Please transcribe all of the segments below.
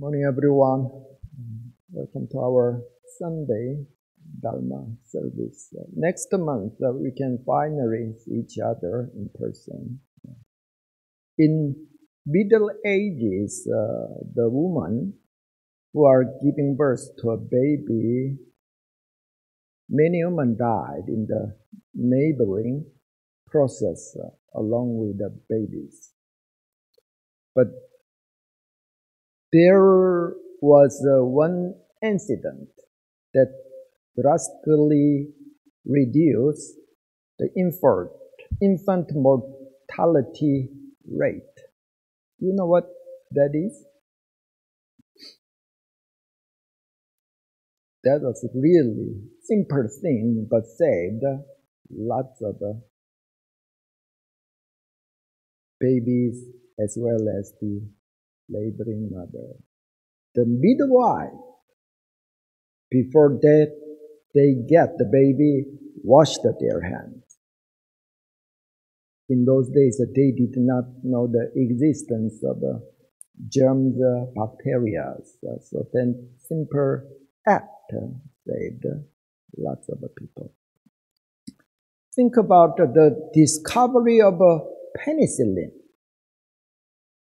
Morning, everyone. Welcome to our Sunday Dharma service. Next month, uh, we can finally see each other in person. In Middle Ages, uh, the woman who are giving birth to a baby, many women died in the neighboring process uh, along with the babies. But there was uh, one incident that drastically reduced the infant, infant mortality rate. You know what that is? That was a really simple thing, but saved lots of uh, babies as well as the laboring mother. The midwife, before that they get the baby, washed their hands. In those days, they did not know the existence of uh, germs, uh, bacteria. So then simple act saved lots of people. Think about the discovery of uh, penicillin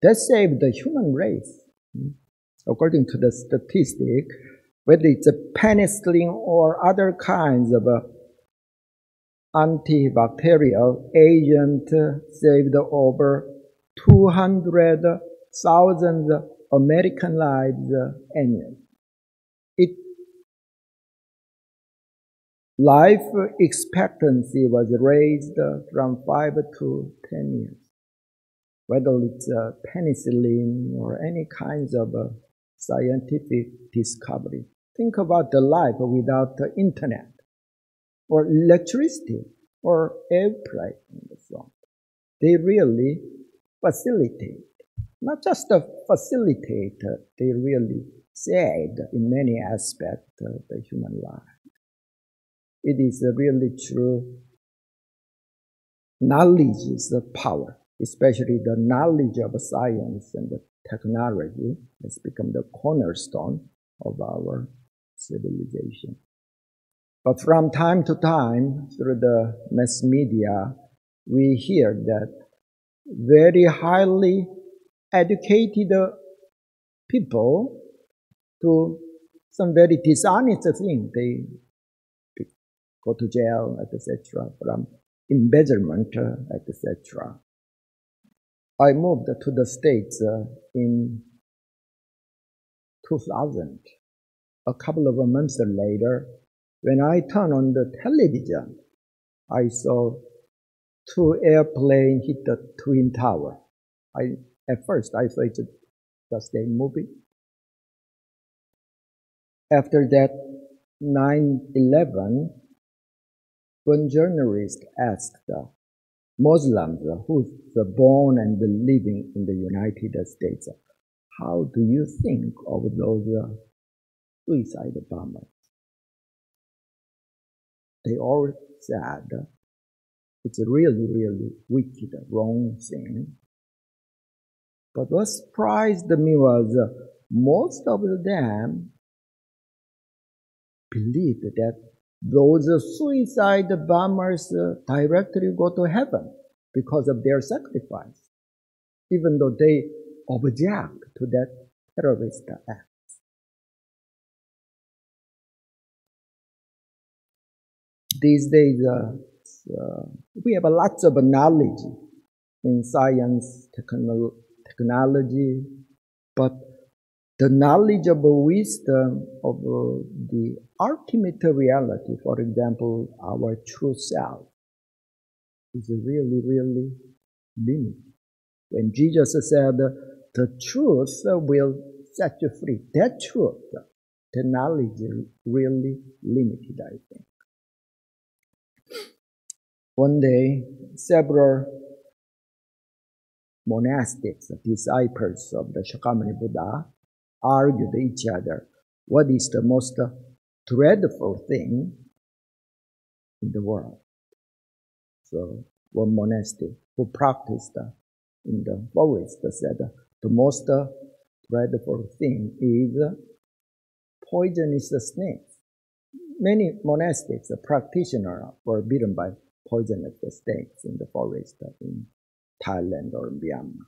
that saved the human race. According to the statistic, whether it's a penicillin or other kinds of uh, antibacterial agent saved over 200,000 American lives annually. It, life expectancy was raised from 5 to 10 years whether it's uh, penicillin or any kinds of uh, scientific discovery. Think about the life without the internet or electricity or airplane and so on. They really facilitate, not just facilitate, they really saved in many aspects of the human life. It is really true. Knowledge is the power especially the knowledge of science and technology has become the cornerstone of our civilization. But from time to time, through the mass media, we hear that very highly educated people do some very dishonest thing. They go to jail, etc., from embezzlement, etc. I moved to the States uh, in 2000. A couple of months later, when I turned on the television, I saw two airplanes hit the Twin Tower. I, at first, I thought it was just a movie. After that, 9-11, one journalist asked Muslims who's born and living in the United States, how do you think of those uh, suicide bombers? They all said it's a really, really wicked, wrong thing. But what surprised me was uh, most of them believed that those suicide bombers uh, directly go to heaven because of their sacrifice, even though they object to that terrorist act. These days, uh, uh, we have a lots of knowledge in science, techno technology, but the knowledge of wisdom of uh, the ultimate reality, for example, our true self, is really, really limited. When Jesus said, the truth will set you free, that truth, the knowledge is really limited, I think. One day, several monastics, disciples of the Shakyamuni Buddha, argued each other what is the most dreadful thing in the world. So one monastic who practiced in the forest said the most dreadful thing is poisonous snakes. Many monastics, practitioners were bitten by poisonous snakes in the forest in Thailand or Myanmar.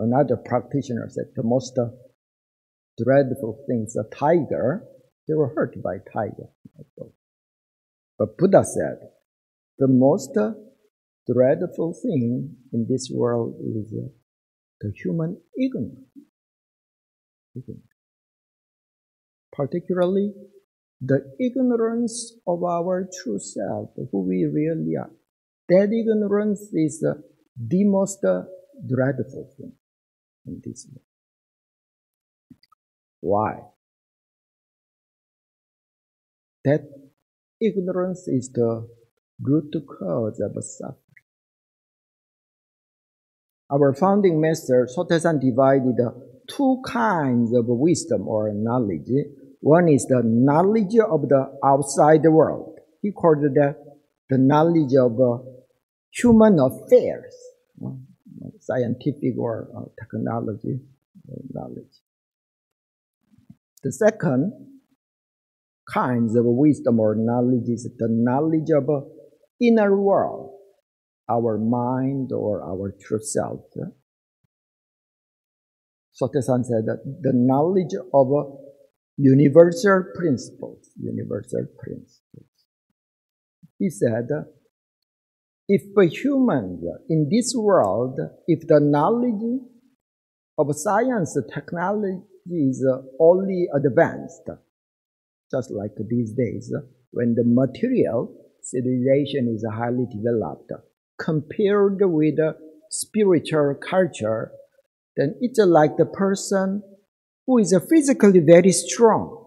Another practitioner said the most dreadful thing is a tiger. They were hurt by tiger. But Buddha said the most dreadful thing in this world is the human ignorance. Particularly the ignorance of our true self, who we really are. That ignorance is the most dreadful thing Why? That ignorance is the root cause of suffering. Our founding master Sotaesan divided two kinds of wisdom or knowledge. One is the knowledge of the outside world. He called that the knowledge of uh, human affairs, scientific or uh, technology knowledge. The second kinds of wisdom or knowledge is the knowledge of inner world our mind or our true self. Sotaesan said that the knowledge of universal principles, universal principles. He said, if a human in this world, if the knowledge of science, technology is only advanced, just like these days, when the material civilization is highly developed, compared with spiritual culture, then it's like the person who is physically very strong,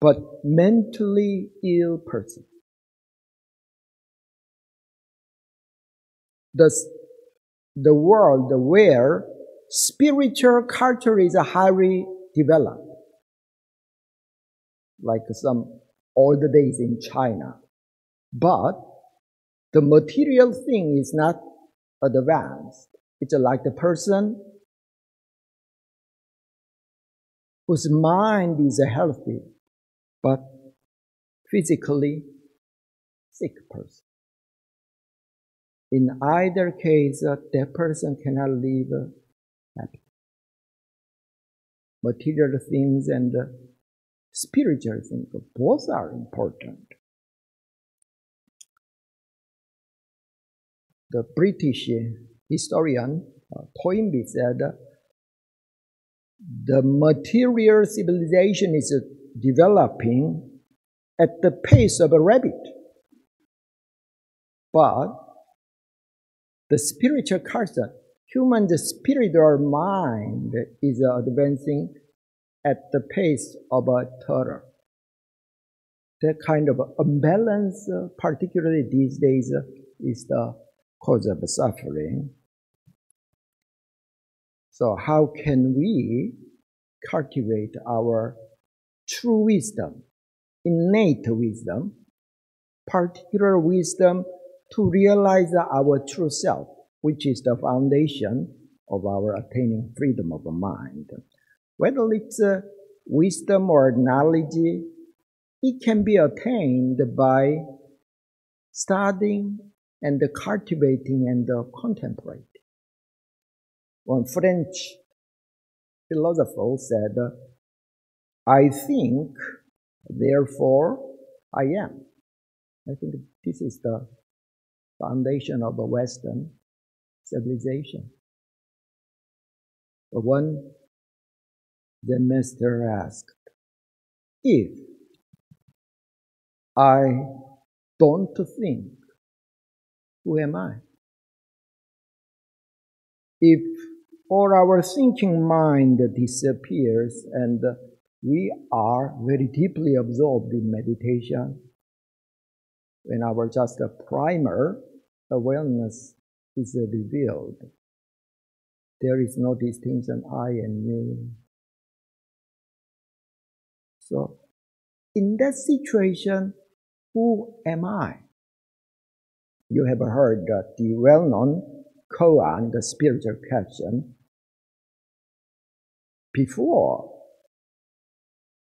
but mentally ill person. The, the world where spiritual culture is highly developed, like some old days in China, but the material thing is not advanced. It's like the person whose mind is healthy, but physically sick person. In either case, uh, that person cannot live happy. Material things and uh, spiritual things, both are important. the British historian uh, Toynbee said, the material civilization is developing at the pace of a rabbit. But the spiritual culture, human the spirit or mind is advancing at the pace of a turtle. That kind of imbalance, particularly these days, is the cause of suffering. So how can we cultivate our true wisdom, innate wisdom, particular wisdom to realize our true self, which is the foundation of our attaining freedom of mind. Whether it's uh, wisdom or knowledge, it can be attained by studying and cultivating and contemplating. One French philosopher said, I think, therefore I am. I think this is the foundation of a Western civilization. But when the master asked, if I don't think who am I? If all our thinking mind disappears and we are very deeply absorbed in meditation, when our just a primer awareness is revealed, there is no distinction I and you. So, in that situation, who am I? you have heard the well-known koan, the spiritual question. Before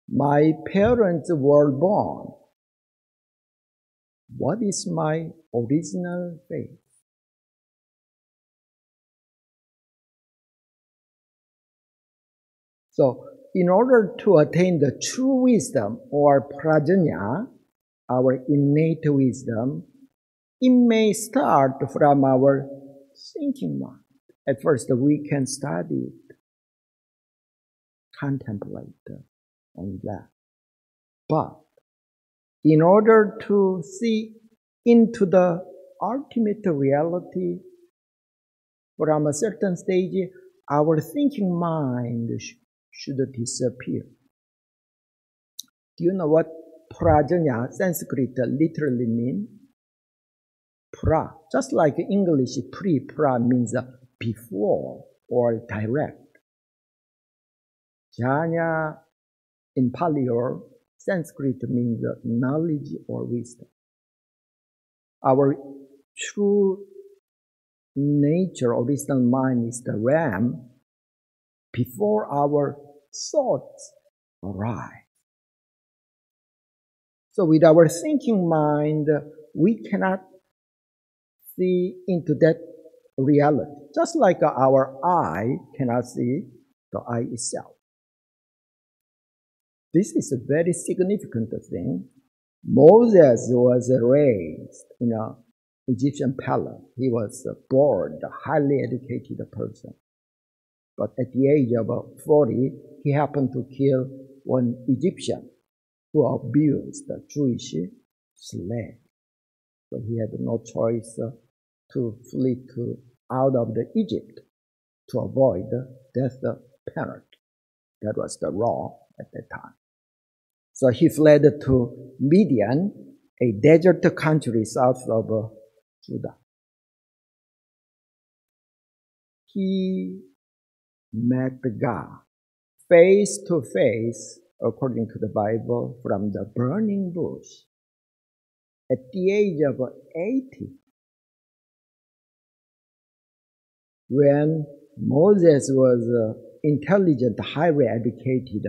my parents were born, what is my original faith? So, in order to attain the true wisdom or prajna, our innate wisdom, it may start from our thinking mind. At first, we can study it, contemplate on that. But in order to see into the ultimate reality from a certain stage, our thinking mind should disappear. Do you know what prajna Sanskrit literally mean? Pra, just like English pre, pra means before or direct. Jnana in Pali or Sanskrit means knowledge or wisdom. Our true nature or wisdom mind is the ram before our thoughts arise. So with our thinking mind, we cannot see into that reality. Just like our eye cannot see the eye itself. This is a very significant thing. Moses was raised in an Egyptian palace. He was born a highly educated person. But at the age of 40, he happened to kill one Egyptian who abused a Jewish slave. So he had no choice uh, to flee to out of the Egypt to avoid the death penalty. That was the law at that time. So he fled to Midian, a desert country south of Judah. He met God face to face, according to the Bible, from the burning bush at the age of 80. When Moses was uh, intelligent, highly educated,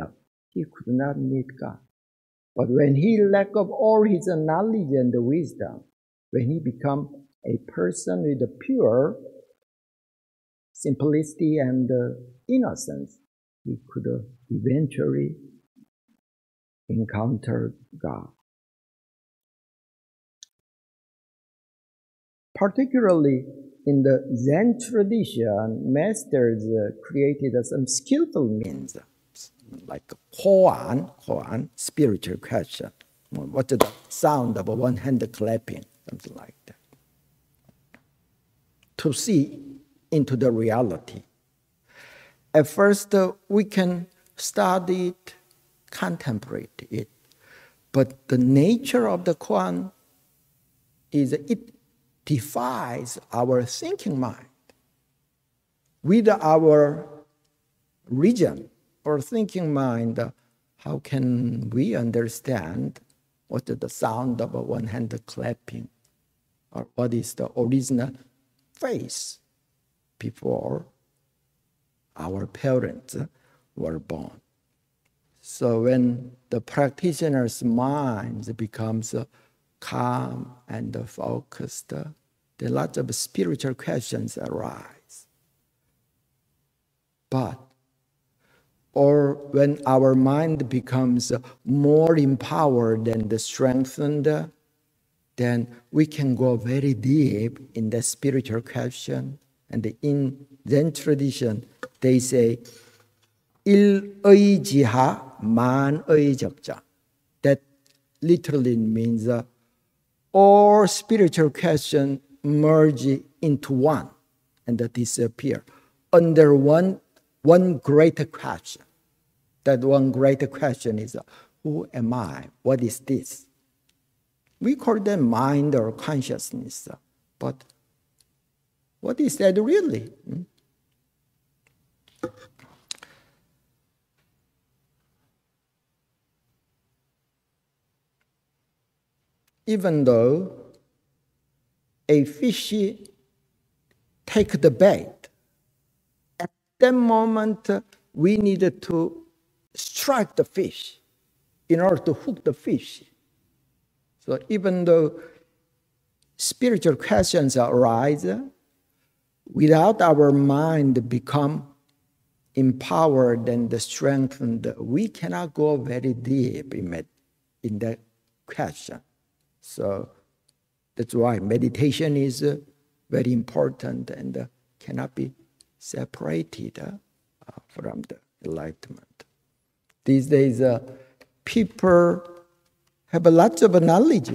he could not meet God. But when he lack of all his knowledge and wisdom, when he become a person with a pure simplicity and uh, innocence, he could uh, eventually encounter God. Particularly in the Zen tradition, masters uh, created some skillful means, like koan, koan, spiritual question. What's the sound of a one hand clapping, something like that. To see into the reality. At first, uh, we can study it, contemplate it, but the nature of the koan is it defies our thinking mind. With our region or thinking mind, uh, how can we understand what the sound of a one hand clapping or what is the original face before our parents were born. So when the practitioner's mind becomes uh, calm and focused, uh, then lots of spiritual questions arise. But or when our mind becomes more empowered and strengthened, then we can go very deep in the spiritual question. And in Zen tradition, they say, 일의지하 만의적자. That literally means uh, all spiritual questions merge into one and disappear under one, one greater question. That one greater question is, who am I? What is this? We call them mind or consciousness, but what is that really? Even though a fishy take the bait. At that moment, we needed to strike the fish in order to hook the fish. So even though spiritual questions arise, without our mind become empowered and strengthened, we cannot go very deep in, in that question. So that's why meditation is very important and cannot be separated uh, from the enlightenment. These days, uh, people have lots of knowledge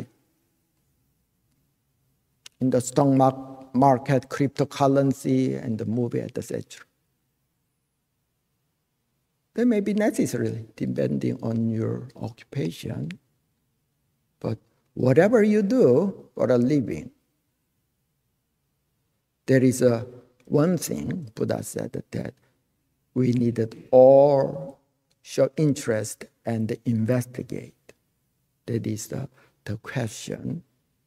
in the stock market, cryptocurrency, and the movie, etc. They may be necessary depending on your occupation, but whatever you do for a living, there is a one thing Buddha said that we needed all show interest and investigate. That is the, the question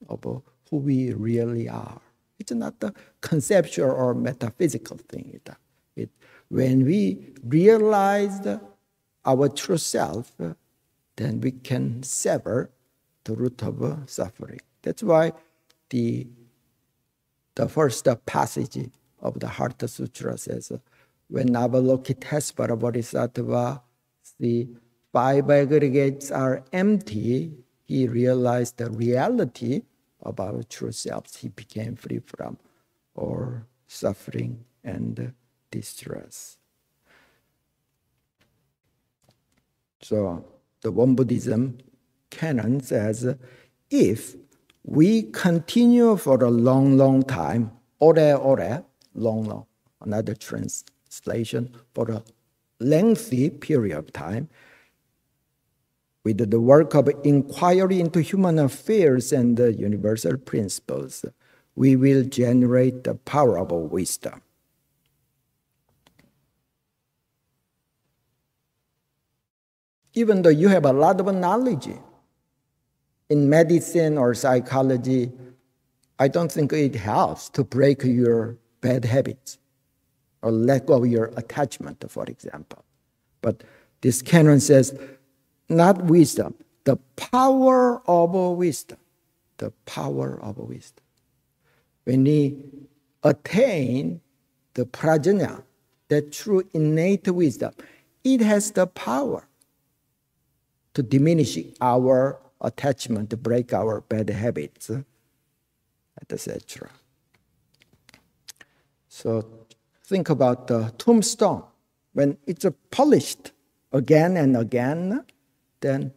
of who we really are. It's not the conceptual or metaphysical thing. It, it, when we realize our true self, then we can sever the root of suffering. That's why the, the first passage of the Heart Sutra says, when Avalokitesvara Bodhisattva, the five aggregates are empty, he realized the reality of our true selves. He became free from all suffering and distress. So the Won Buddhism canon says if we continue for a long, long time, ore ore, long, long, another translation, for a lengthy period of time, with the work of inquiry into human affairs and the universal principles, we will generate the power of wisdom. Even though you have a lot of knowledge in medicine or psychology, I don't think it helps to break your bad habits or go of your attachment, for example. But this canon says not wisdom, the power of wisdom. The power of wisdom. When we attain the prajna, that true innate wisdom, it has the power to diminish our attachment, to break our bad habits, etc. So think about the tombstone. When it's polished again and again, then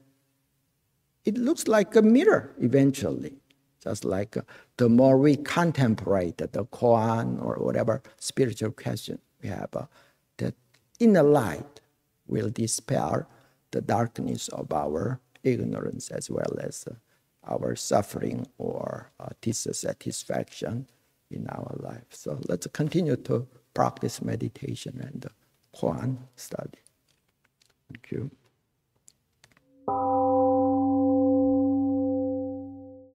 it looks like a mirror eventually. Just like the more we contemplate the Koan or whatever spiritual question we have, uh, that inner light will dispel the darkness of our ignorance as well as uh, our suffering or uh, dissatisfaction in our life. So let's continue to practice meditation and Koan study. Thank you.